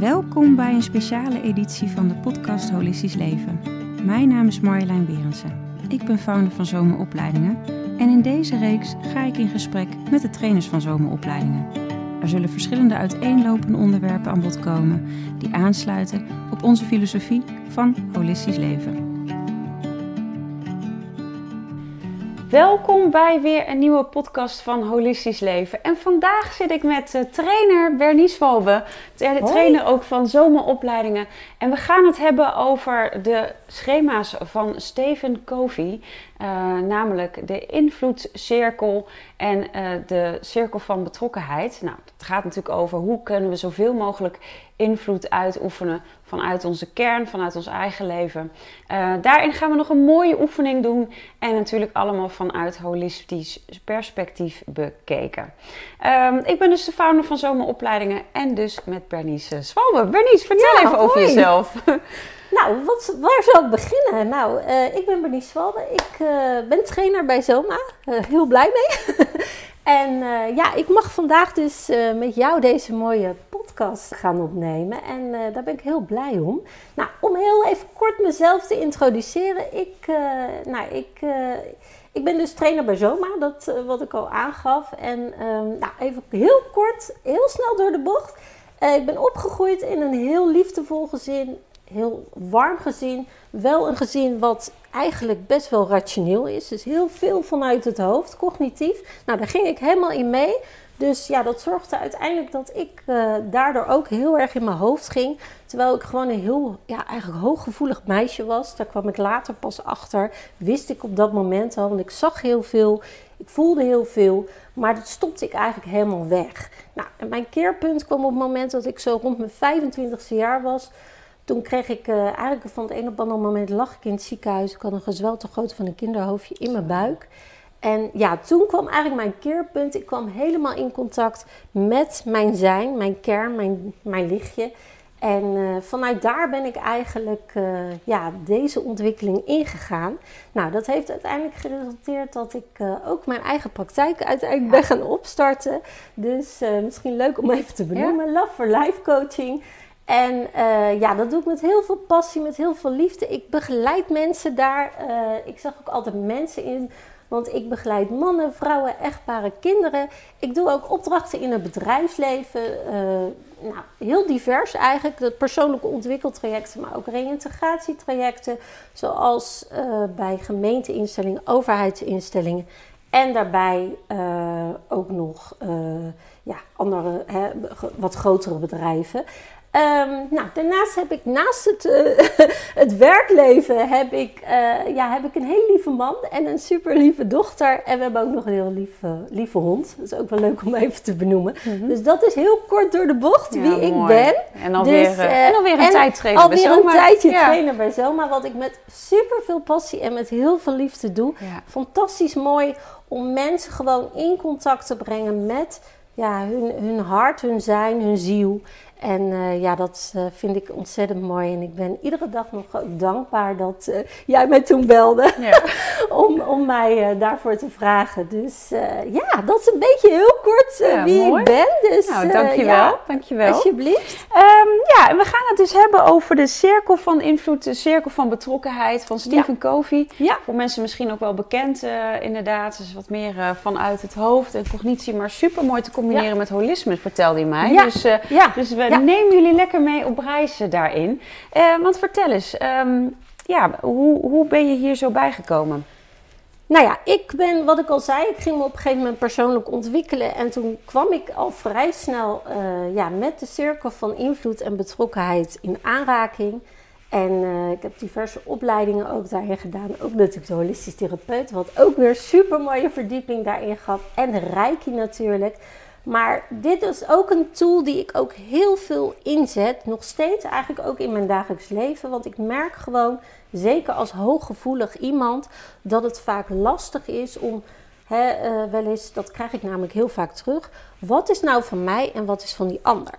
Welkom bij een speciale editie van de podcast Holistisch Leven. Mijn naam is Marjolein Berensen. Ik ben founder van Zomeropleidingen en in deze reeks ga ik in gesprek met de trainers van Zomeropleidingen. Er zullen verschillende uiteenlopende onderwerpen aan bod komen die aansluiten op onze filosofie van holistisch leven. Welkom bij weer een nieuwe podcast van Holistisch Leven. En vandaag zit ik met uh, trainer Bernice Walbe, de trainer ook van zomeropleidingen. En we gaan het hebben over de schema's van Stephen Covey. Uh, namelijk de invloedcirkel en uh, de cirkel van betrokkenheid. Nou, het gaat natuurlijk over hoe kunnen we zoveel mogelijk invloed uitoefenen vanuit onze kern, vanuit ons eigen leven. Uh, daarin gaan we nog een mooie oefening doen en natuurlijk allemaal vanuit holistisch perspectief bekeken. Um, ik ben dus de founder van Zomeropleidingen en dus met Bernice Swalbe. Bernice, vertel ja, even over hoi. Nou, wat, waar zou ik beginnen? Nou, uh, ik ben Bernice Swalbe. Ik uh, ben trainer bij Zoma. heel blij mee. En ja, ik mag vandaag dus met jou deze mooie podcast gaan opnemen. En daar ben ik heel blij om. Nou, om heel even kort mezelf te introduceren. Ik, nou, ik, ik ben dus trainer bij Zoma, dat wat ik al aangaf. En um, nou, even heel kort, heel snel door de bocht. Ik ben opgegroeid in een heel liefdevol gezin. Heel warm gezin. Wel een gezin wat eigenlijk best wel rationeel is. Dus heel veel vanuit het hoofd, cognitief. Nou, daar ging ik helemaal in mee. Dus ja, dat zorgde uiteindelijk dat ik uh, daardoor ook heel erg in mijn hoofd ging. Terwijl ik gewoon een heel, ja, eigenlijk hooggevoelig meisje was. Daar kwam ik later pas achter. Wist ik op dat moment al, want ik zag heel veel. Ik voelde heel veel. Maar dat stopte ik eigenlijk helemaal weg. Nou, mijn keerpunt kwam op het moment dat ik zo rond mijn 25e jaar was. Toen kreeg ik uh, eigenlijk van het een op het moment lag ik in het ziekenhuis. Ik had een gezwel te groot van een kinderhoofdje in mijn buik. En ja, toen kwam eigenlijk mijn keerpunt. Ik kwam helemaal in contact met mijn zijn, mijn kern, mijn, mijn lichtje. En uh, vanuit daar ben ik eigenlijk uh, ja, deze ontwikkeling ingegaan. Nou, dat heeft uiteindelijk geresulteerd dat ik uh, ook mijn eigen praktijk uiteindelijk ben gaan opstarten. Dus misschien leuk om even te benoemen. Ja. Love for Life Coaching. En uh, ja, dat doe ik met heel veel passie, met heel veel liefde. Ik begeleid mensen daar. Uh, ik zag ook altijd mensen in. Want ik begeleid mannen, vrouwen, echtparen, kinderen. Ik doe ook opdrachten in het bedrijfsleven. Uh, nou, heel divers eigenlijk. De persoonlijke ontwikkeltrajecten, maar ook reïntegratietrajecten. Zoals bij gemeenteinstellingen, overheidsinstellingen. En daarbij ook nog ja, andere, hè, wat grotere bedrijven. Um, nou, daarnaast heb ik naast het, uh, het werkleven heb ik, uh, ja, heb ik een heel lieve man en een super lieve dochter. En we hebben ook nog een heel lieve, lieve hond. Dat is ook wel leuk om even te benoemen. Mm -hmm. Dus dat is heel kort door de bocht ja, wie mooi. ik ben. En alweer, dus, uh, en alweer een en tijd trainen alweer bij Zoma. een tijdje ja. trainen bij Zoma. Wat ik met super veel passie en met heel veel liefde doe. Ja. Fantastisch mooi om mensen gewoon in contact te brengen met ja, hun, hun hart, hun zijn, hun ziel. En uh, ja, dat uh, vind ik ontzettend mooi. En ik ben iedere dag nog dankbaar dat uh, jij mij toen belde ja. om, om mij daarvoor te vragen. Dus ja, dat is een beetje heel kort ja, wie mooi. ik ben. Dus, nou, dankjewel. ja, dankjewel. Alsjeblieft. Um, ja, en we gaan het dus hebben over de cirkel van invloed, de cirkel van betrokkenheid van Stephen Covey. Ja. Voor mensen misschien ook wel bekend inderdaad. Dus wat meer vanuit het hoofd en cognitie, maar super mooi te combineren met holisme, vertelde hij mij. Ja. Dus, ja. dus we Ja. neem jullie lekker mee op reis daarin. Uh, want vertel eens, um, ja, hoe, hoe ben je hier zo bijgekomen? Nou ja, ik ben, wat ik al zei, ik ging me op een gegeven moment persoonlijk ontwikkelen. En toen kwam ik al vrij snel uh, ja, met de cirkel van invloed en betrokkenheid in aanraking. En uh, ik heb diverse opleidingen ook daarin gedaan. Ook natuurlijk de holistisch therapeut, wat ook weer super mooie verdieping daarin gaf. En Reiki natuurlijk. Maar dit is ook een tool die ik ook heel veel inzet. Nog steeds eigenlijk ook in mijn dagelijks leven. Want ik merk gewoon, zeker als hooggevoelig iemand, dat het vaak lastig is om. Hè, uh, wel eens, dat krijg ik namelijk heel vaak terug. Wat is nou van mij en wat is van die ander?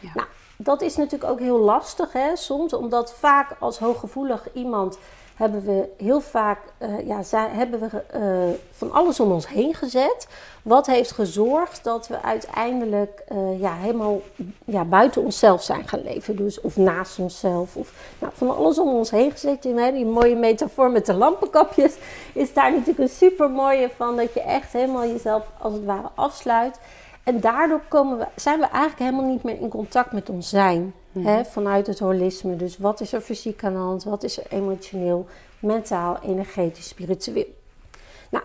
Ja. Nou, dat is natuurlijk ook heel lastig hè, soms, omdat vaak als hooggevoelig iemand hebben we heel vaak uh, ja, hebben we, uh, van alles om ons heen gezet. Wat heeft gezorgd dat we uiteindelijk uh, ja, helemaal ja, buiten onszelf zijn gaan leven. Dus, of naast onszelf. Of nou, van alles om ons heen gezet. Hè, die mooie metafoor met de lampenkapjes is daar natuurlijk een super mooie van. Dat je echt helemaal jezelf als het ware afsluit. En daardoor komen we, zijn we eigenlijk helemaal niet meer in contact met ons zijn. Mhm. hè, vanuit het holisme. Dus wat is er fysiek aan de hand? Wat is er emotioneel, mentaal, energetisch, spiritueel? Nou,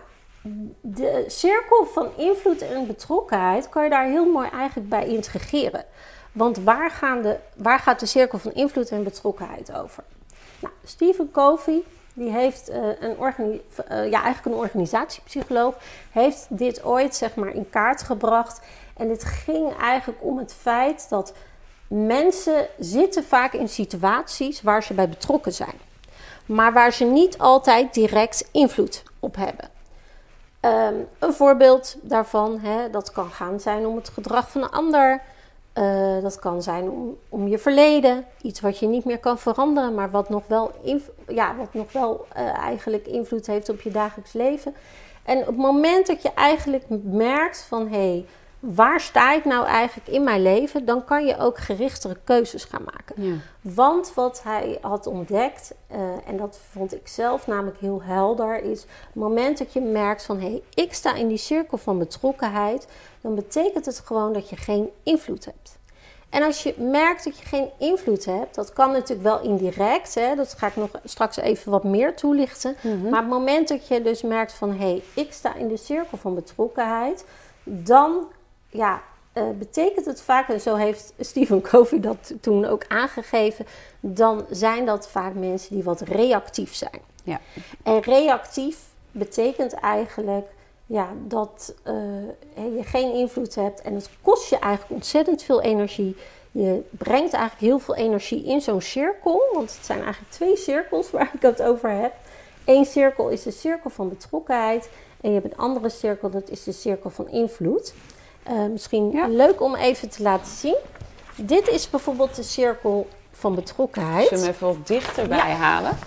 de cirkel van invloed en betrokkenheid kan je daar heel mooi eigenlijk bij integreren. Want waar, gaan de, waar gaat de cirkel van invloed en betrokkenheid over? Nou, Stephen Covey, die heeft uh, een, uh, ja, eigenlijk een organisatiepsycholoog, heeft dit ooit zeg maar in kaart gebracht. En dit ging eigenlijk om het feit dat mensen zitten vaak in situaties waar ze bij betrokken zijn, maar waar ze niet altijd direct invloed op hebben. Ehm, een voorbeeld daarvan, hè, dat kan gaan zijn om het gedrag van een ander. Uh, dat kan zijn om, je verleden, iets wat je niet meer kan veranderen, maar wat nog wel, ja, wat nog wel uh, eigenlijk invloed heeft op je dagelijks leven. En op het moment dat je eigenlijk merkt van hé, hey, waar sta ik nou eigenlijk in mijn leven, dan kan je ook gerichtere keuzes gaan maken. Ja. Want wat hij had ontdekt, uh, en dat vond ik zelf namelijk heel helder, is het moment dat je merkt van hé, hey, ik sta in die cirkel van betrokkenheid, dan betekent het gewoon dat je geen invloed hebt. En als je merkt dat je geen invloed hebt, dat kan natuurlijk wel indirect, hè, dat ga ik nog straks even wat meer toelichten. Mhm. Maar het moment dat je dus merkt van hé, hey, ik sta in de cirkel van betrokkenheid, dan ja, uh, betekent het vaak, en zo heeft Stephen Covey dat toen ook aangegeven, dan zijn dat vaak mensen die wat reactief zijn. Ja. En reactief betekent eigenlijk ja, dat uh, je geen invloed hebt en het kost je eigenlijk ontzettend veel energie. Je brengt eigenlijk heel veel energie in zo'n cirkel, want het zijn eigenlijk twee cirkels waar ik het over heb. Eén cirkel is de cirkel van betrokkenheid en je hebt een andere cirkel, dat is de cirkel van invloed. Uh, misschien leuk om even te laten zien. Dit is bijvoorbeeld de cirkel van betrokkenheid. Zullen we hem even wat dichterbij ja. halen?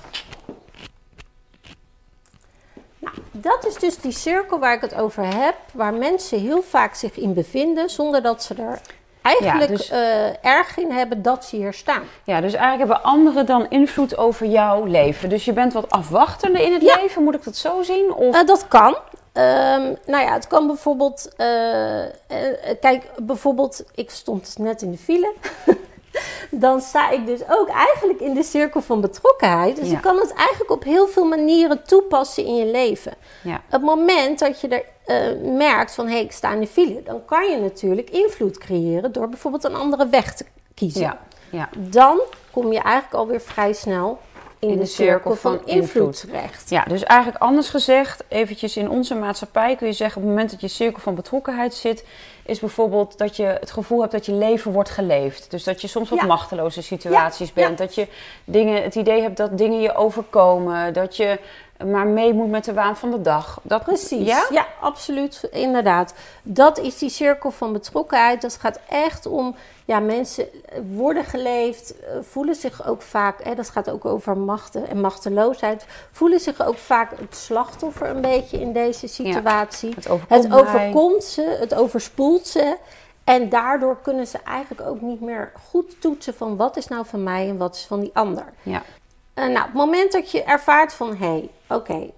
Nou, dat is dus die cirkel waar ik het over heb, waar mensen heel vaak zich in bevinden zonder dat ze er eigenlijk dus, uh, erg in hebben dat ze hier staan. Ja, dus eigenlijk hebben anderen dan invloed over jouw leven. Dus je bent wat afwachtender in het leven, moet ik dat zo zien? Of? Uh, dat kan. Um, nou ja, het kan bijvoorbeeld. Uh, uh, kijk, bijvoorbeeld, ik stond net in de file. dan sta ik dus ook eigenlijk in de cirkel van betrokkenheid. Dus je kan het eigenlijk op heel veel manieren toepassen in je leven. Ja. Het moment dat je er uh, merkt van hé, hey, ik sta in de file, dan kan je natuurlijk invloed creëren door bijvoorbeeld een andere weg te kiezen. Ja. Ja. Dan kom je eigenlijk alweer vrij snel in, de, cirkel, van, invloed terecht. Ja, dus eigenlijk anders gezegd, eventjes in onze maatschappij kun je zeggen... op het moment dat je cirkel van betrokkenheid zit... is bijvoorbeeld dat je het gevoel hebt dat je leven wordt geleefd. Dus dat je soms wat machteloze situaties bent. Dat je dingen, het idee hebt dat dingen je overkomen. Dat je maar mee moet met de waan van de dag. Dat, Precies, ja? ja, absoluut, inderdaad. Dat is die cirkel van betrokkenheid. Dat gaat echt om, ja, mensen worden geleefd, eh, voelen zich ook vaak, hè, dat gaat ook over machten en machteloosheid, voelen zich ook vaak het slachtoffer een beetje in deze situatie. het overkomt, het overkomt ze, het overspoelt ze. En daardoor kunnen ze eigenlijk ook niet meer goed toetsen van wat is nou van mij en wat is van die ander. Ja. Uh, nou, op het moment dat je ervaart van hé, hey, oké,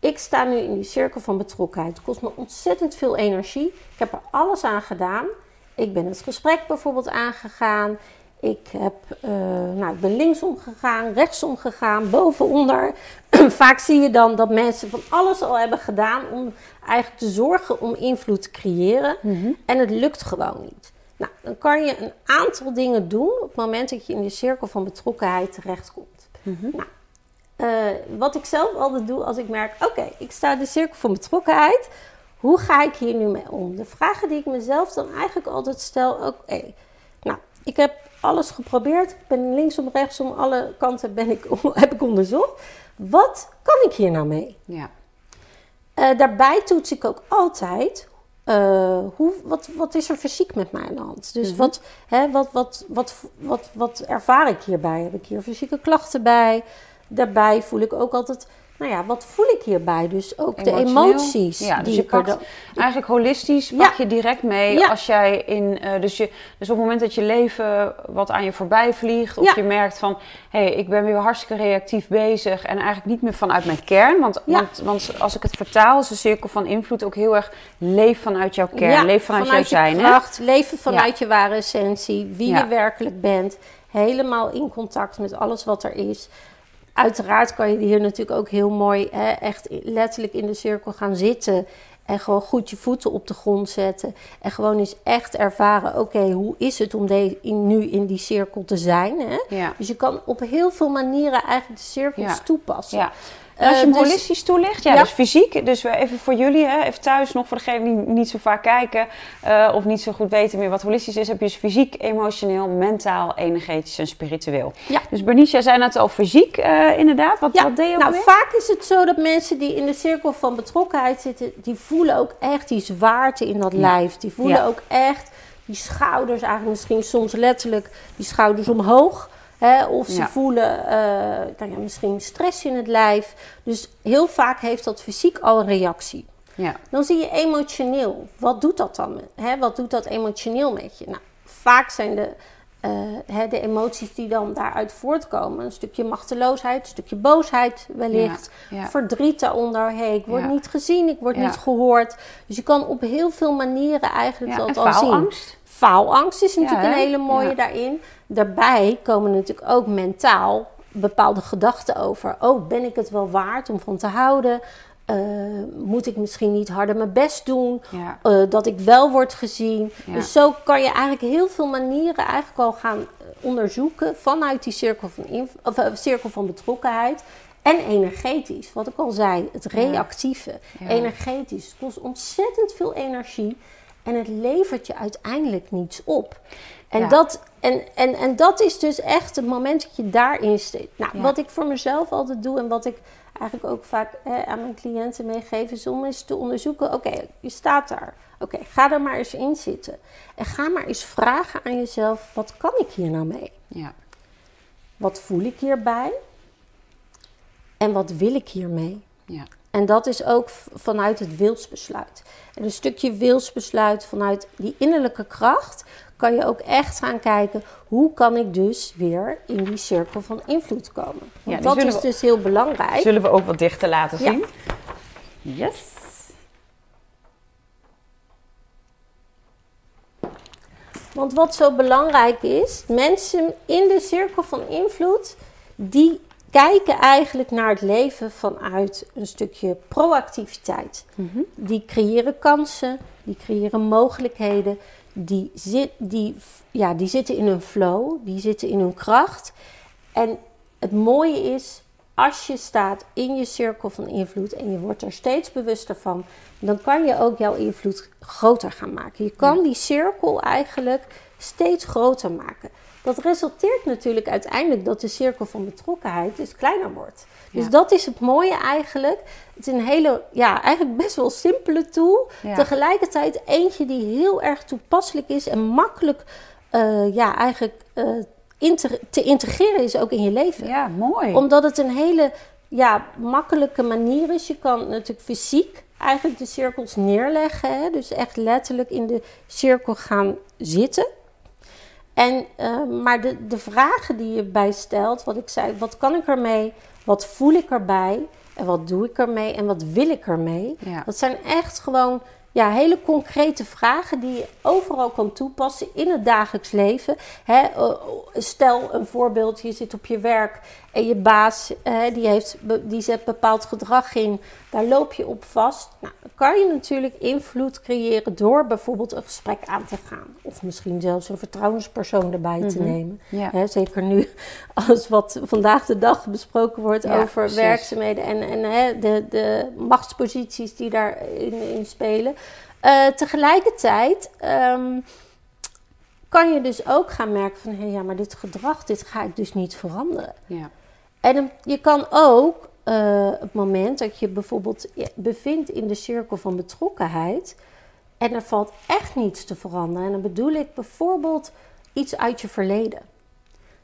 ik sta nu in die cirkel van betrokkenheid. Het kost me ontzettend veel energie. Ik heb er alles aan gedaan. Ik ben het gesprek bijvoorbeeld aangegaan. Ik, heb, uh, nou, ik ben linksom gegaan, rechtsom gegaan, boven, onder. Vaak zie je dan dat mensen van alles al hebben gedaan om eigenlijk te zorgen om invloed te creëren. Mhm. En het lukt gewoon niet. Nou, dan kan je een aantal dingen doen op het moment dat je in de cirkel van betrokkenheid terechtkomt. Mhm. Nou, uh, wat ik zelf altijd doe als ik merk, oké, ik sta de cirkel van betrokkenheid. Hoe ga ik hier nu mee om? De vragen die ik mezelf dan eigenlijk altijd stel, oké, nou, ik heb alles geprobeerd. Ik ben linksom, rechtsom, alle kanten ben ik, heb ik onderzocht. Wat kan ik hier nou mee? Ja. Uh, daarbij toets ik ook altijd uh, hoe, wat, wat is er fysiek met mij aan de hand? Dus mhm. wat, hè, wat, wat, wat, wat, wat ervaar ik hierbij? Heb ik hier fysieke klachten bij? daarbij voel ik ook altijd nou ja, wat voel ik hierbij? Dus ook de emoties. Ja, dus die je pakt dan- eigenlijk holistisch Ja. pak je direct mee Ja. als jij in eh, dus je dus op het moment dat je leven wat aan je voorbij vliegt of je merkt van hé hey, ik ben weer hartstikke reactief bezig en eigenlijk niet meer vanuit mijn kern want, want, want als ik het vertaal is de cirkel van invloed ook heel erg leef vanuit jouw kern, leef vanuit, jouw je zijn hè? kracht, leven vanuit je ware essentie, wie je werkelijk bent. Helemaal in contact met alles wat er is. Uiteraard kan je hier natuurlijk ook heel mooi hè, echt letterlijk in de cirkel gaan zitten. En gewoon goed je voeten op de grond zetten. En gewoon eens echt ervaren, oké, hoe is het om de, in, nu in die cirkel te zijn? Hè? Ja. Dus je kan op heel veel manieren eigenlijk de cirkels Ja. toepassen. Ja. En als je hem Eh, dus- holistisch toelicht, ja, Ja. dus fysiek. Dus we even voor jullie, hè, even thuis nog voor degenen die niet zo vaak kijken eh, of niet zo goed weten meer wat holistisch is, heb je dus fysiek, emotioneel, mentaal, energetisch en spiritueel. Ja. Dus Bernice, jij zei net al fysiek eh, inderdaad. Wat, Ja, wat deed je ook nou, weer? vaak is het zo dat mensen die in de cirkel van betrokkenheid zitten, die voelen ook echt die zwaarte in dat Ja. lijf. Die voelen Ja. ook echt die schouders, eigenlijk misschien soms letterlijk die schouders omhoog. Hè, of ze Ja. voelen eh, nou ja, misschien stress in het lijf. Dus heel vaak heeft dat fysiek al een reactie. Ja. Dan zie je emotioneel. Wat doet dat dan? Hè? Wat doet dat emotioneel met je? Nou, vaak zijn de, eh, de emoties die dan daaruit voortkomen... een stukje machteloosheid, een stukje boosheid wellicht... Ja, ja. verdriet daaronder. Hey, ik word Ja. niet gezien, ik word niet gehoord. Dus je kan op heel veel manieren eigenlijk dat al zien. faalangst. Faalangst is natuurlijk Ja, een hele mooie Ja. daarin. Daarbij komen natuurlijk ook mentaal bepaalde gedachten over. Oh, ben ik het wel waard om van te houden? Eh, moet ik misschien niet harder mijn best doen? Ja. Eh, dat ik wel word gezien. Ja. Dus zo kan je eigenlijk heel veel manieren eigenlijk al gaan eh, onderzoeken vanuit die cirkel van, of, cirkel van betrokkenheid. En energetisch, wat ik al zei, het reactieve. Ja. Energetisch het kost ontzettend veel energie en het levert je uiteindelijk niets op. En, Ja. dat, en, en, en dat is dus echt het moment dat je daarin steekt. Nou, Ja. wat ik voor mezelf altijd doe en wat ik eigenlijk ook vaak eh, aan mijn cliënten meegeef, is om eens te onderzoeken: oké, je staat daar. Oké, ga er maar eens in zitten. En ga maar eens vragen aan jezelf: wat kan ik hier nou mee? Ja. Wat voel ik hierbij? En wat wil ik hiermee? Ja. En dat is ook vanuit het wilsbesluit. En een stukje wilsbesluit vanuit die innerlijke kracht kan je ook echt gaan kijken hoe kan ik dus weer in die cirkel van invloed komen. Ja, Want die dat is we- dus heel belangrijk. Zullen we ook wat dichter laten Ja. zien? Yes. Want wat zo belangrijk is, mensen in de cirkel van invloed, die kijken eigenlijk naar het leven vanuit een stukje proactiviteit. Die creëren kansen, die creëren mogelijkheden, die, zit, die, ja, die zitten in hun flow, die zitten in hun kracht. En het mooie is, als je staat in je cirkel van invloed en je wordt er steeds bewuster van, dan kan je ook jouw invloed groter gaan maken. Je kan die cirkel eigenlijk steeds groter maken. Dat resulteert natuurlijk uiteindelijk dat de cirkel van betrokkenheid dus kleiner wordt. Dus dat is het mooie eigenlijk. Het is een hele, ja, eigenlijk best wel simpele tool. Ja. Tegelijkertijd eentje die heel erg toepasselijk is en makkelijk, eh, ja, eigenlijk eh, inter- te integreren is ook in je leven Ja, mooi. omdat het een hele ja, makkelijke manier is. Je kan natuurlijk fysiek eigenlijk de cirkels neerleggen. Hè? Dus echt letterlijk in de cirkel gaan zitten. En, eh, maar de, de vragen die je bij stelt, wat ik zei, wat kan ik ermee? Wat voel ik erbij? En wat doe ik ermee? En wat wil ik ermee? Ja. Dat zijn echt gewoon ja, hele concrete vragen die je overal kan toepassen in het dagelijks leven. Hè, eh, stel een voorbeeld, je zit op je werk en je baas eh, die, heeft, die zet bepaald gedrag in. Daar loop je op vast. Nou, dan kan je natuurlijk invloed creëren door bijvoorbeeld een gesprek aan te gaan. Of misschien zelfs een vertrouwenspersoon erbij te nemen. Ja. Hè, zeker nu, alles wat vandaag de dag besproken wordt Ja, over precies. werkzaamheden en, en hè, de, de machtsposities die daarin in spelen. Eh, tegelijkertijd ehm, kan je dus ook gaan merken van... hé, ja, maar dit gedrag, dit ga ik dus niet veranderen. Ja. En je kan ook eh, het moment dat je bijvoorbeeld bevindt in de cirkel van betrokkenheid... en er valt echt niets te veranderen. En dan bedoel ik bijvoorbeeld iets uit je verleden.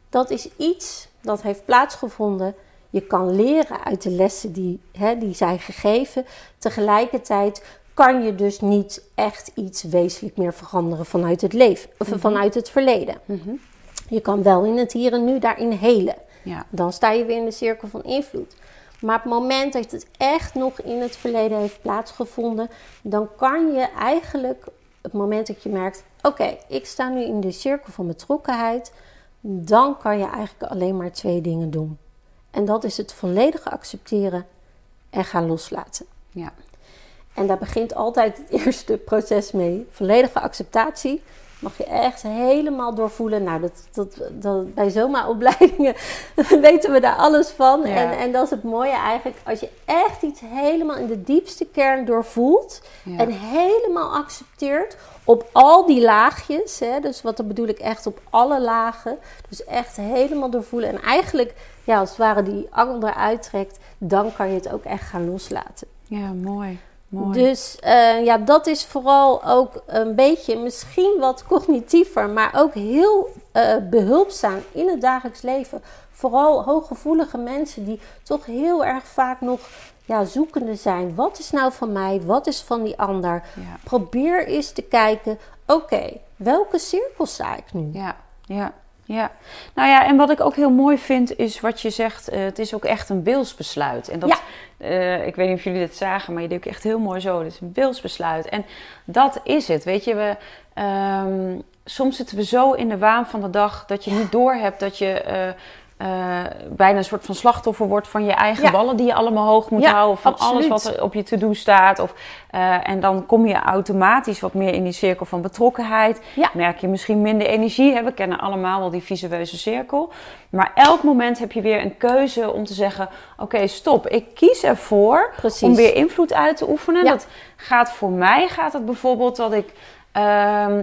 Dat is iets dat heeft plaatsgevonden. Je kan leren uit de lessen die, hè, die zijn gegeven. Tegelijkertijd kan je dus niet echt iets wezenlijk meer veranderen vanuit het leven, of vanuit het verleden. Je kan wel in het hier en nu daarin helen. Ja. Dan sta je weer in de cirkel van invloed. Maar op het moment dat het echt nog in het verleden heeft plaatsgevonden, dan kan je eigenlijk, het moment dat je merkt: oké, ik sta nu in de cirkel van betrokkenheid, dan kan je eigenlijk alleen maar twee dingen doen. En dat is het volledige accepteren en gaan loslaten. Ja. En daar begint altijd het eerste proces mee. Volledige acceptatie. Mag je echt helemaal doorvoelen. Nou, dat, dat, dat, bij zomaar-opleidingen weten we daar alles van. Ja. En, en dat is het mooie eigenlijk. Als je echt iets helemaal in de diepste kern doorvoelt. Ja. En helemaal accepteert op al die laagjes. Hè, dus wat dan bedoel ik echt op alle lagen. Dus echt helemaal doorvoelen. En eigenlijk, ja, als het ware die angel eruit trekt. Dan kan je het ook echt gaan loslaten. Ja, mooi. Mooi. Dus eh, ja, dat is vooral ook een beetje misschien wat cognitiever, maar ook heel eh, behulpzaam in het dagelijks leven. Vooral hooggevoelige mensen die toch heel erg vaak nog ja, zoekende zijn. Wat is nou van mij? Wat is van die ander? Ja. Probeer eens te kijken, oké, welke cirkel sta ik nu? Ja, ja, ja. Nou ja, en wat ik ook heel mooi vind is wat je zegt, eh, het is ook echt een wilsbesluit. En dat, Ja. eh, ik weet niet of jullie dit zagen, maar je deed ook echt heel mooi zo. Het is een wilsbesluit. En dat is het, weet je. We, ehm, soms zitten we zo in de waan van de dag dat je niet doorhebt dat je... eh, eh, bijna een soort van slachtoffer wordt van je eigen Ja. ballen die je allemaal hoog moet Ja, houden. Van alles wat er op je to-do staat. Of, eh, en dan kom je automatisch wat meer in die cirkel van betrokkenheid. Ja. Merk je misschien minder energie. Hè? We kennen allemaal wel die visueuze cirkel. Maar elk moment heb je weer een keuze om te zeggen... Oké, stop. Ik kies ervoor Precies. om weer invloed uit te oefenen. Dat gaat voor mij gaat het bijvoorbeeld dat ik... ehm,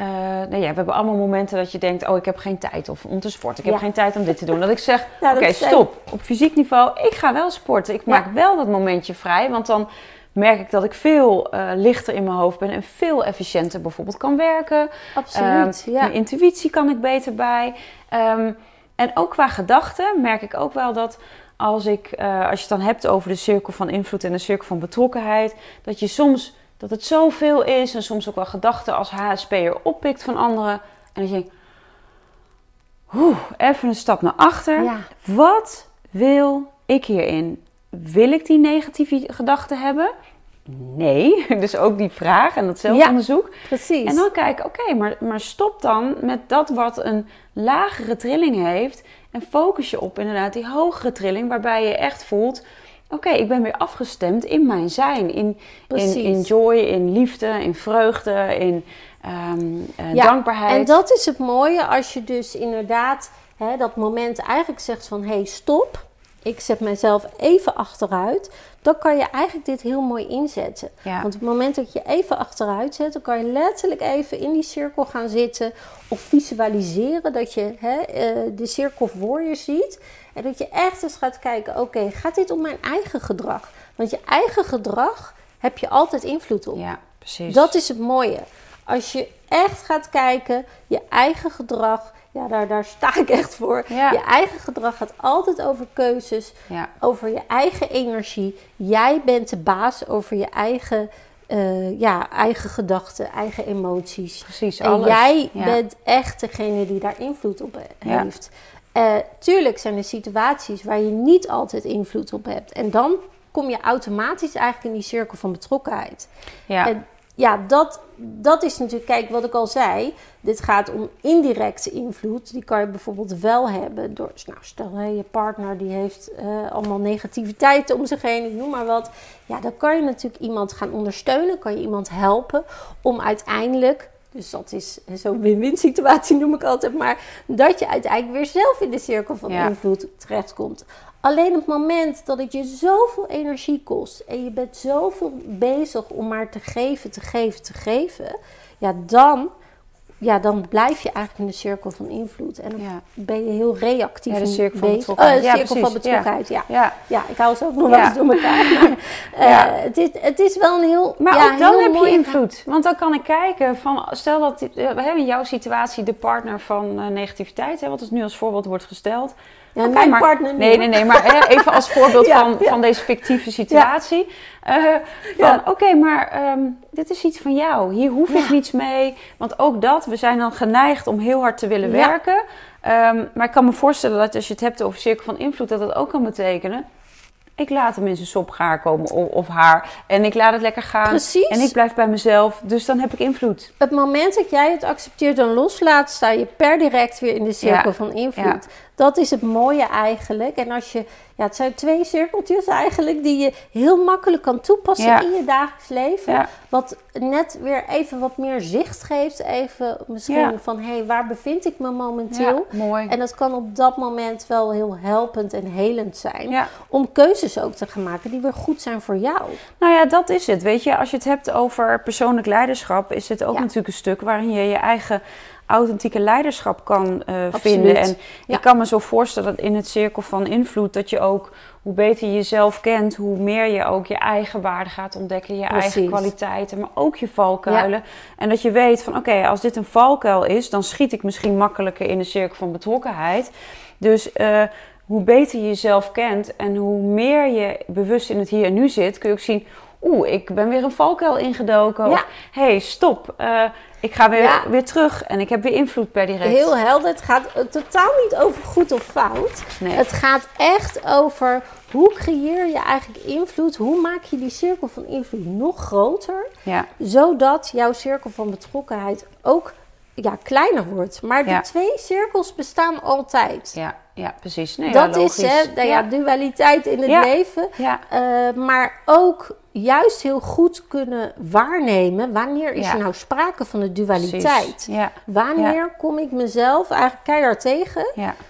eh, nou ja, we hebben allemaal momenten dat je denkt... oh, ik heb geen tijd of om te sporten. Ik heb Ja. geen tijd om dit te doen. Dat ik zeg, oké, stop. Op fysiek niveau, ik ga wel sporten. Ik Ja. maak wel dat momentje vrij. Want dan merk ik dat ik veel eh, lichter in mijn hoofd ben... en veel efficiënter bijvoorbeeld kan werken. Absoluut, Ehm, ja. Mijn intuïtie kan ik beter bij. Ehm, en ook qua gedachten merk ik ook wel dat als, ik, eh, als je het dan hebt over de cirkel van invloed en de cirkel van betrokkenheid, dat je soms dat het zoveel is en soms ook wel gedachten als HSP'er oppikt van anderen. En dat je denkt, oeh, even een stap naar achter. Ja. Wat wil ik hierin? Wil ik die negatieve gedachten hebben? Nee, dus ook die vraag en dat zelfonderzoek. Precies. En dan kijken, oké, maar, maar stop dan met dat wat een lagere trilling heeft. En focus je op inderdaad die hogere trilling, waarbij je echt voelt: oké, ik ben weer afgestemd in mijn zijn. In, in, joy, in liefde, in vreugde, in ehm, eh, Ja, dankbaarheid. En dat is het mooie als je dus inderdaad hè, dat moment eigenlijk zegt van hé hey, stop. Ik zet mezelf even achteruit. Dan kan je eigenlijk dit heel mooi inzetten. Ja. Want op het moment dat je even achteruit zet, dan kan je letterlijk even in die cirkel gaan zitten. Of visualiseren dat je hè, eh, de cirkel voor je ziet. En dat je echt eens gaat kijken, oké, gaat dit om mijn eigen gedrag? Want je eigen gedrag heb je altijd invloed op. ja, precies. Dat is het mooie. Als je echt gaat kijken, je eigen gedrag, ja, daar, daar sta ik echt voor. Ja. Je eigen gedrag gaat altijd over keuzes, Ja, over je eigen energie. Jij bent de baas over je eigen, eh, ja, eigen gedachten, eigen emoties. precies. En alles. jij Ja. bent echt degene die daar invloed op heeft. Eh, tuurlijk zijn er situaties waar je niet altijd invloed op hebt. En dan kom je automatisch eigenlijk in die cirkel van betrokkenheid. Ja. En ja, dat, dat is natuurlijk, kijk wat ik al zei. Dit gaat om indirecte invloed. Die kan je bijvoorbeeld wel hebben door, nou, stel hè, je partner die heeft eh, allemaal negativiteit om zich heen, ik noem maar wat. Ja, dan kan je natuurlijk iemand gaan ondersteunen, kan je iemand helpen om uiteindelijk, dus dat is zo'n win-win situatie noem ik altijd maar, dat je uiteindelijk weer zelf in de cirkel van Ja. invloed terechtkomt. Alleen op het moment dat het je zoveel energie kost en je bent zoveel bezig om maar te geven, te geven, te geven, ja, dan, ja, dan blijf je eigenlijk in de cirkel van invloed. En dan Ja. ben je heel reactief Ja, de in cirkel van betrokkenheid. Oh, de Ja, cirkel precies. van betrokkenheid, ja. ja. ja. ik hou ze ook nog wel eens door elkaar. Maar, eh, het, is, het is wel een heel. Maar ook dan heb je invloed. Want dan kan ik kijken van, stel dat eh, we hebben in jouw situatie de partner van eh, negativiteit, hè, wat dus nu als voorbeeld wordt gesteld. Ja, mijn partner Nee, nee, nee, maar even als voorbeeld van, van deze fictieve situatie. Uh, van, oké, maar ehm, dit is iets van jou. Hier hoef ik niets mee. Want ook dat, we zijn dan geneigd om heel hard te willen werken. Um, maar ik kan me voorstellen dat als je het hebt over cirkel van invloed, dat dat ook kan betekenen ik laat hem in zijn sop gaar komen of, of, haar. En ik laat het lekker gaan. Precies. En ik blijf bij mezelf. Dus dan heb ik invloed. Het moment dat jij het accepteert en loslaat, sta je per direct weer in de cirkel van invloed. Dat is het mooie eigenlijk. En als je, ja, het zijn twee cirkeltjes eigenlijk die je heel makkelijk kan toepassen in je dagelijks leven. Wat net weer even wat meer zicht geeft. Even misschien van, hé, hey, waar bevind ik me momenteel? mooi. En dat kan op dat moment wel heel helpend en helend zijn. Om keuzes ook te gaan maken die weer goed zijn voor jou. Nou ja, dat is het. Weet je, als je het hebt over persoonlijk leiderschap, is het ook natuurlijk een stuk waarin je je eigen authentieke leiderschap kan uh, vinden. En ik kan me zo voorstellen dat in het cirkel van invloed dat je ook, hoe beter je jezelf kent, hoe meer je ook je eigen waarde gaat ontdekken, je eigen kwaliteiten, maar ook je valkuilen. En dat je weet van oké, als dit een valkuil is, dan schiet ik misschien makkelijker in de cirkel van betrokkenheid. Dus uh, hoe beter je jezelf kent en hoe meer je bewust in het hier en nu zit, kun je ook zien oeh, ik ben weer een valkuil ingedoken. Ja. Of, hey, stop, uh, ik ga weer, weer terug en ik heb weer invloed per direct. Heel helder. Het gaat totaal niet over goed of fout. Nee. Het gaat echt over hoe creëer je eigenlijk invloed? Hoe maak je die cirkel van invloed nog groter? Ja. Zodat jouw cirkel van betrokkenheid ook ja, kleiner wordt. Maar de twee cirkels bestaan altijd. Ja, ja precies. Nee, dat is hè, ja. dualiteit in het leven. Uh, maar ook juist heel goed kunnen waarnemen wanneer is er nou sprake van de dualiteit. Wanneer kom ik mezelf eigenlijk keihard tegen,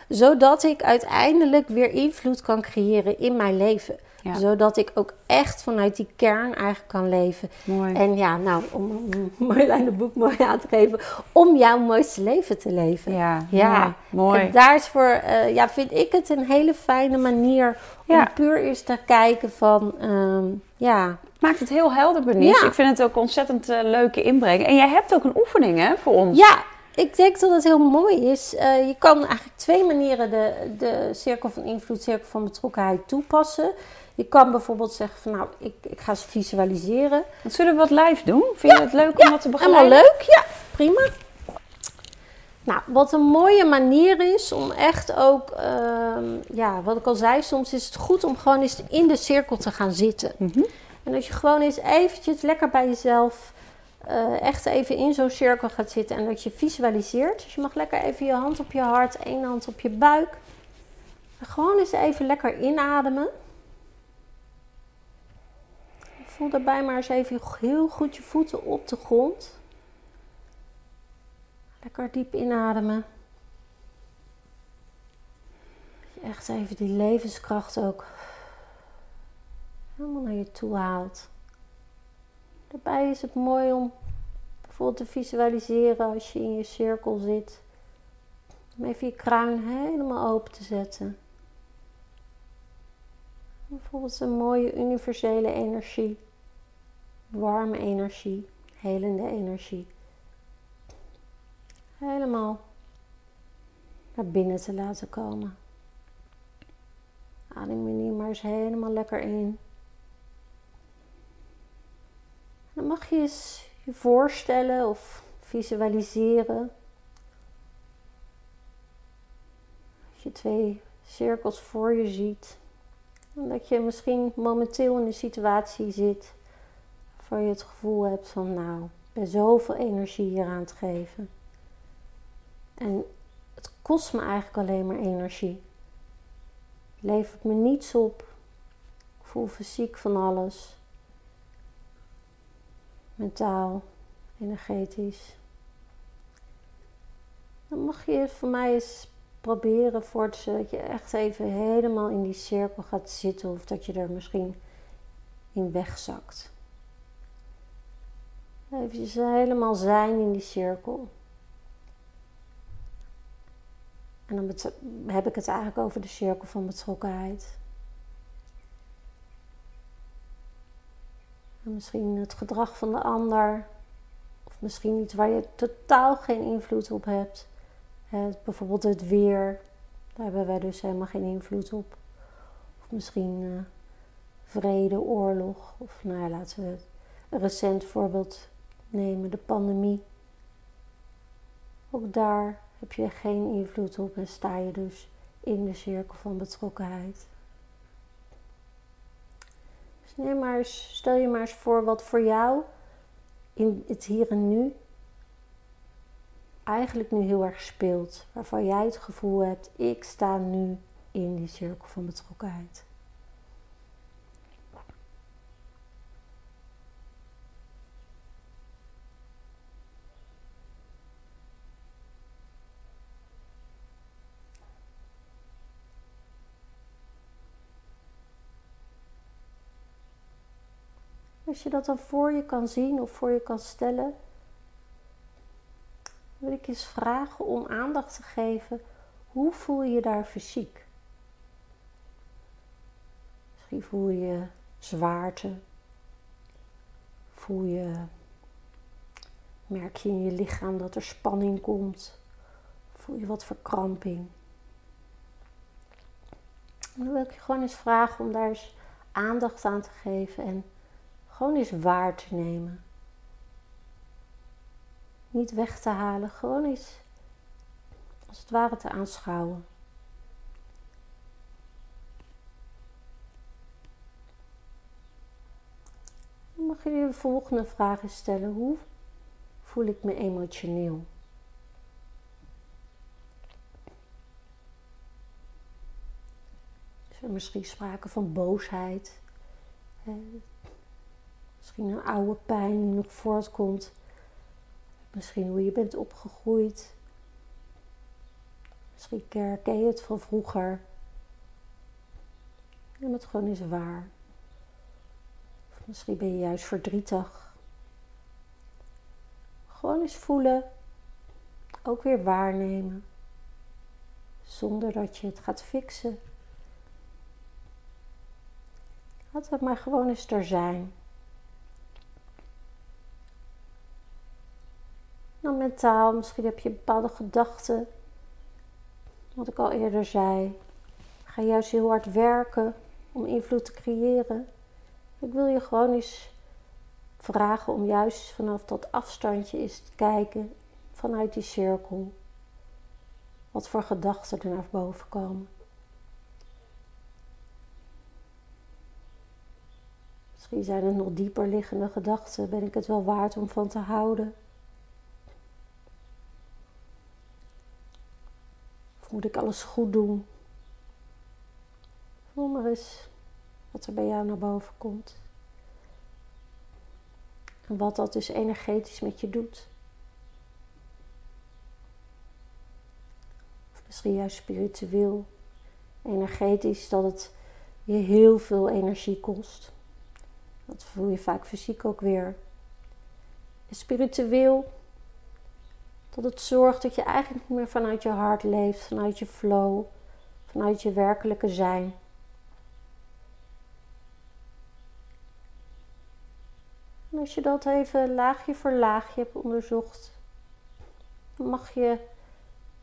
zodat ik uiteindelijk weer invloed kan creëren in mijn leven. Zodat ik ook echt vanuit die kern eigenlijk kan leven. Mooi. En ja, nou, om Marjolein de boek mooi aan te geven, om jouw mooiste leven te leven. Ja, ja. mooi. En daarvoor uh, ja, vind ik het een hele fijne manier om puur eens te kijken van, um, ja... Maakt het heel helder, Bernice. Ik vind het ook ontzettend uh, leuke inbreng. En jij hebt ook een oefening, hè, voor ons. Ja, ik denk dat het heel mooi is. Uh, je kan eigenlijk twee manieren de, de cirkel van invloed, cirkel van betrokkenheid toepassen. Je kan bijvoorbeeld zeggen van nou, ik, ik ga ze visualiseren. Zullen we wat live doen? Vind je het leuk om dat te begrijpen? Helemaal leuk, ja, prima. Nou, wat een mooie manier is om echt ook, uh, ja, wat ik al zei, soms is het goed om gewoon eens in de cirkel te gaan zitten. Mm En als je gewoon eens eventjes lekker bij jezelf uh, echt even in zo'n cirkel gaat zitten en dat je visualiseert. Dus je mag lekker even je hand op je hart, één hand op je buik. En gewoon eens even lekker inademen. Voel daarbij maar eens even heel goed je voeten op de grond. Lekker diep inademen. Echt even die levenskracht ook helemaal naar je toe haalt. Daarbij is het mooi om bijvoorbeeld te visualiseren als je in je cirkel zit. Om even je kruin helemaal open te zetten. Bijvoorbeeld een mooie universele energie warme energie, helende energie. Helemaal naar binnen te laten komen. Adem je nu maar eens helemaal lekker in. Dan mag je eens je voorstellen of visualiseren. Als je twee cirkels voor je ziet. En dat je misschien momenteel in een situatie zit waar je het gevoel hebt van nou, ik ben zoveel energie hier aan het geven. En het kost me eigenlijk alleen maar energie. Het levert me niets op. Ik voel fysiek van alles. Mentaal, energetisch. Dan mag je voor mij eens proberen voor dat je echt even helemaal in die cirkel gaat zitten of dat je er misschien in wegzakt. Even helemaal zijn in die cirkel. En dan heb ik het eigenlijk over de cirkel van betrokkenheid. En misschien het gedrag van de ander. Of misschien iets waar je totaal geen invloed op hebt. bijvoorbeeld het weer. Daar hebben wij dus helemaal geen invloed op. Of misschien uh, vrede, oorlog. Of nou ja, laten we een recent voorbeeld nemen, de pandemie. Ook daar heb je geen invloed op en sta je dus in de cirkel van betrokkenheid. Dus maar stel je maar eens voor wat voor jou in het hier en nu eigenlijk nu heel erg speelt. Waarvan jij het gevoel hebt, ik sta nu in die cirkel van betrokkenheid. Als je dat dan voor je kan zien of voor je kan stellen, wil ik eens vragen om aandacht te geven. Hoe voel je je daar fysiek? Misschien voel je zwaarte. Voel je, merk je in je lichaam dat er spanning komt. Voel je wat verkramping. dan wil ik je gewoon eens vragen om daar eens aandacht aan te geven en gewoon eens waar te nemen. Niet weg te halen, gewoon eens als het ware te aanschouwen. Dan mag je de volgende vragen stellen. Hoe voel ik me emotioneel? Is er misschien sprake van boosheid? Misschien een oude pijn die nog voortkomt Misschien hoe je bent opgegroeid. Misschien ken je het van vroeger. Neem het gewoon eens waar. Of misschien ben je juist verdrietig. Gewoon eens voelen. Ook weer waarnemen. Zonder dat je het gaat fixen. Laat het maar gewoon eens er zijn. Nou, mentaal, misschien heb je bepaalde gedachten. Wat ik al eerder zei. Ga juist heel hard werken om invloed te creëren. Ik wil je gewoon eens vragen om juist vanaf dat afstandje eens te kijken vanuit die cirkel. Wat voor gedachten er naar boven komen. Misschien zijn het nog dieper liggende gedachten. Ben ik het wel waard om van te houden? Moet ik alles goed doen? Voel maar eens wat er bij jou naar boven komt. En wat dat dus energetisch met je doet. Of misschien juist spiritueel, energetisch, dat het je heel veel energie kost. Dat voel je vaak fysiek ook weer. Spiritueel dat het zorgt dat je eigenlijk niet meer vanuit je hart leeft, vanuit je flow, vanuit je werkelijke zijn. En als je dat even laagje voor laagje hebt onderzocht, mag je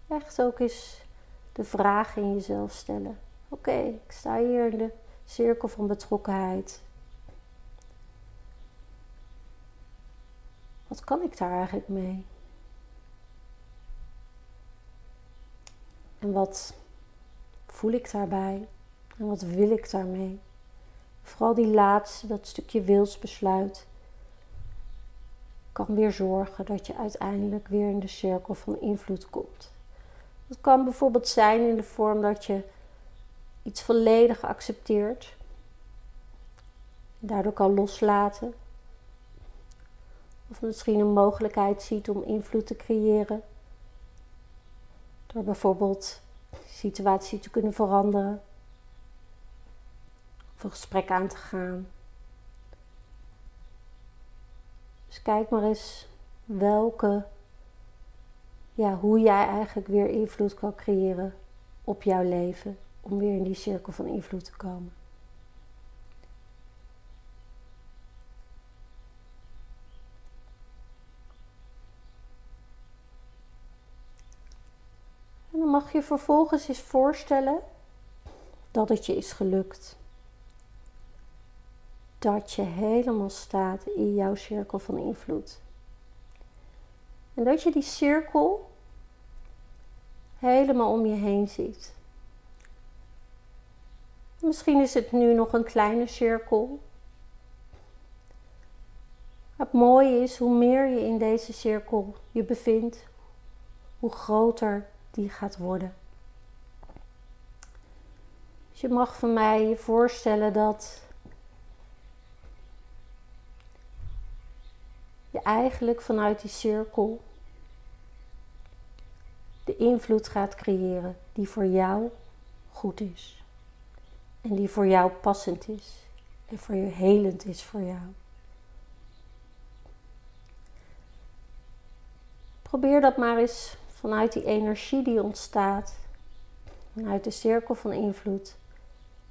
echt ook eens de vraag in jezelf stellen. Oké, ik sta hier in de cirkel van betrokkenheid. Wat kan ik daar eigenlijk mee? En wat voel ik daarbij? En wat wil ik daarmee? Vooral die laatste, dat stukje wilsbesluit, kan weer zorgen dat je uiteindelijk weer in de cirkel van invloed komt. Dat kan bijvoorbeeld zijn in de vorm dat je iets volledig accepteert, daardoor kan loslaten, of misschien een mogelijkheid ziet om invloed te creëren door bijvoorbeeld situatie te kunnen veranderen. Of een gesprek aan te gaan. Dus kijk maar eens welke, ja, hoe jij eigenlijk weer invloed kan creëren op jouw leven. Om weer in die cirkel van invloed te komen. Mag je vervolgens eens voorstellen dat het je is gelukt. Dat je helemaal staat in jouw cirkel van invloed. En dat je die cirkel helemaal om je heen ziet. Misschien is het nu nog een kleine cirkel. Het mooie is, hoe meer je in deze cirkel je bevindt, hoe groter die gaat worden. Dus je mag van mij je voorstellen dat je eigenlijk vanuit die cirkel de invloed gaat creëren die voor jou goed is. En die voor jou passend is. En voor je helend is voor jou. Probeer dat maar eens vanuit die energie die ontstaat, vanuit de cirkel van invloed,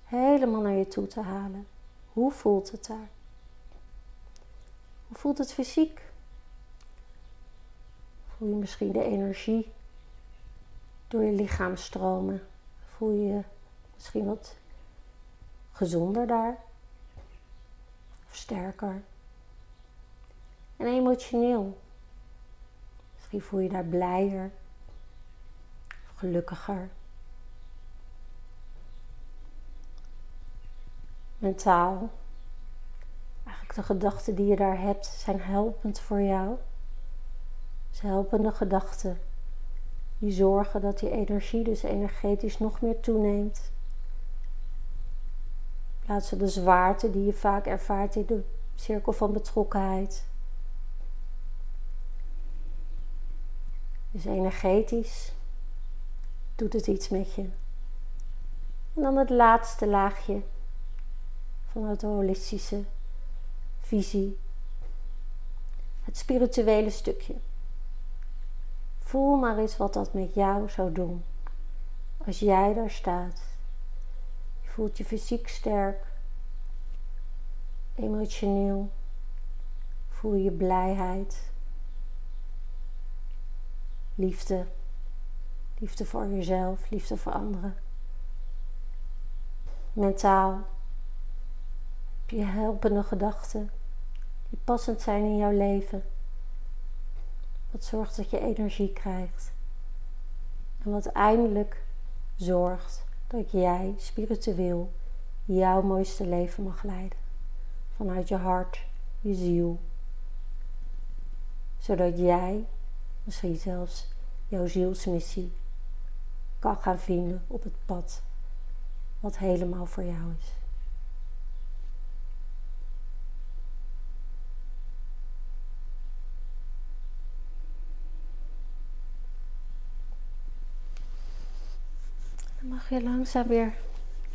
helemaal naar je toe te halen. Hoe voelt het daar? Hoe voelt het fysiek? Voel je misschien de energie door je lichaam stromen? Voel je je misschien wat gezonder daar? Of sterker? En emotioneel? Misschien voel je daar blijer, gelukkiger. Mentaal. Eigenlijk de gedachten die je daar hebt zijn helpend voor jou. Ze helpende gedachten die zorgen dat die energie dus energetisch nog meer toeneemt. In plaats van de zwaarte die je vaak ervaart in de cirkel van betrokkenheid. Dus energetisch doet het iets met je. En dan het laatste laagje vanuit de holistische visie. Het spirituele stukje. Voel maar eens wat dat met jou zou doen. Als jij daar staat. Je voelt je fysiek sterk. Emotioneel. Voel je blijheid liefde. Liefde voor jezelf, liefde voor anderen. Mentaal je helpende gedachten die passend zijn in jouw leven. Wat zorgt dat je energie krijgt. En wat eindelijk zorgt dat jij spiritueel jouw mooiste leven mag leiden. Vanuit je hart, je ziel. Zodat jij misschien zelfs jouw zielsmissie kan gaan vinden op het pad wat helemaal voor jou is. Dan mag je langzaam weer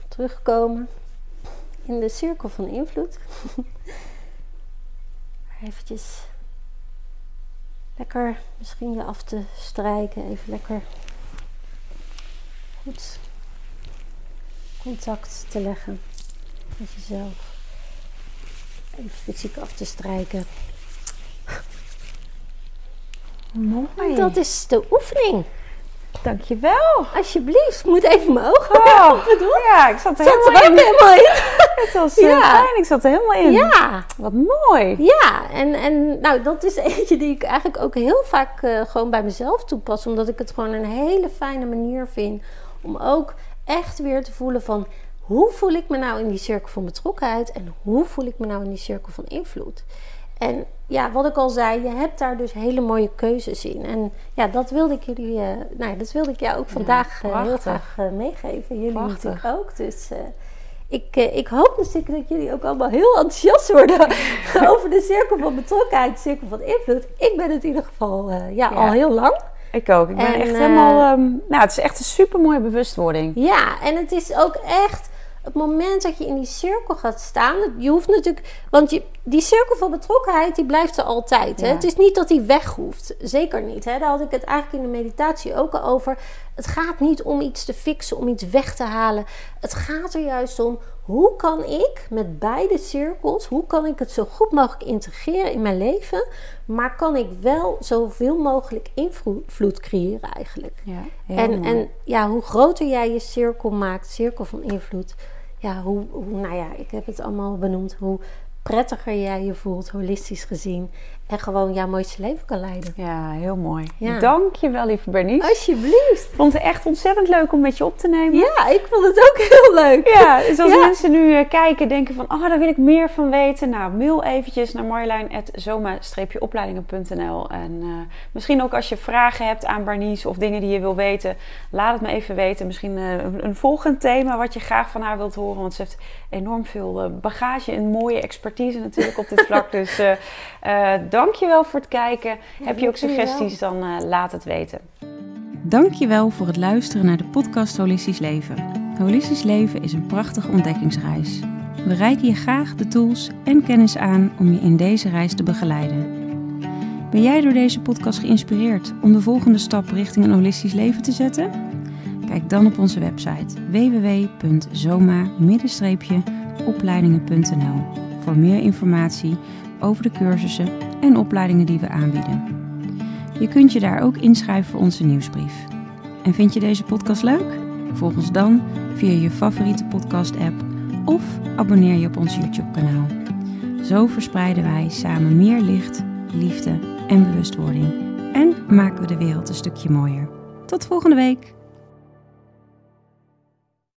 terugkomen in de cirkel van invloed. Eventjes lekker misschien je af te strijken. Even lekker goed contact te leggen met jezelf. Even fysiek af te strijken. Mooi. Dat is de oefening. Dankjewel. Alsjeblieft, ik moet even mijn ogen Oh, open doen. ja, ik zat er Zat helemaal ook in. helemaal in. Het was zo Ja. fijn, ik zat er helemaal in. Ja, Wat mooi. ja. En, en nou, dat is eentje die ik eigenlijk ook heel vaak eh, gewoon bij mezelf toepas. Omdat ik het gewoon een hele fijne manier vind om ook echt weer te voelen van... Hoe voel ik me nou in die cirkel van betrokkenheid en hoe voel ik me nou in die cirkel van invloed? En ja, wat ik al zei, je hebt daar dus hele mooie keuzes in. En ja, dat wilde ik jullie, eh, nou ja, dat wilde ik jou ook vandaag eh, heel graag eh, meegeven. Jullie Prachtig. natuurlijk ook. Dus ik, ik hoop natuurlijk dat jullie ook allemaal heel enthousiast worden over de cirkel van betrokkenheid, de cirkel van invloed. Ik ben het in ieder geval ja, Ja. al heel lang. Ik ook. Ik ben En, echt helemaal... ehm, nou, het is echt een super mooie bewustwording. Ja, en het is ook echt het moment dat je in die cirkel gaat staan. Je hoeft natuurlijk, want je, die cirkel van betrokkenheid, die blijft er altijd. Hè? Het is niet dat die weg hoeft. Zeker niet. Hè? Daar had ik het eigenlijk in de meditatie ook al over. Het gaat niet om iets te fixen, om iets weg te halen. Het gaat er juist om, hoe kan ik met beide cirkels, hoe kan ik het zo goed mogelijk integreren in mijn leven, maar kan ik wel zoveel mogelijk invloed creëren eigenlijk. Ja, En, mooi. en ja, hoe groter jij je cirkel maakt, cirkel van invloed, ja, hoe, hoe, nou ja, ik heb het allemaal benoemd, hoe prettiger jij je voelt, holistisch gezien, en gewoon jouw mooiste leven kan leiden. Ja, heel mooi. Ja. Dank je wel, lieve Bernice. Alsjeblieft. Ik vond het echt ontzettend leuk om met je op te nemen. Ja, ik vond het ook heel leuk. Ja, dus als Ja. mensen nu eh, kijken denken van, oh, daar wil ik meer van weten. Nou, mail eventjes naar marjolein.zoma-opleidingen.nl En eh, misschien ook als je vragen hebt aan Bernice of dingen die je wil weten, laat het me even weten. Misschien eh, een, een volgend thema wat je graag van haar wilt horen. Want ze heeft enorm veel bagage en mooie expertise natuurlijk op dit vlak. Dus eh dankjewel voor het kijken. Heb je ook suggesties, dan eh, laat het weten. Dankjewel voor het luisteren naar de podcast Holistisch Leven. Holistisch Leven is een prachtige ontdekkingsreis. We reiken je graag de tools en kennis aan om je in deze reis te begeleiden. Ben jij door deze podcast geïnspireerd om de volgende stap richting een holistisch leven te zetten? Kijk dan op onze website www.zoma-opleidingen.nl voor meer informatie over de cursussen en opleidingen die we aanbieden. Je kunt je daar ook inschrijven voor onze nieuwsbrief. En vind je deze podcast leuk? Volg ons dan via je favoriete podcast-app of abonneer je op ons YouTube-kanaal. Zo verspreiden wij samen meer licht, liefde en bewustwording en maken we de wereld een stukje mooier. Tot volgende week!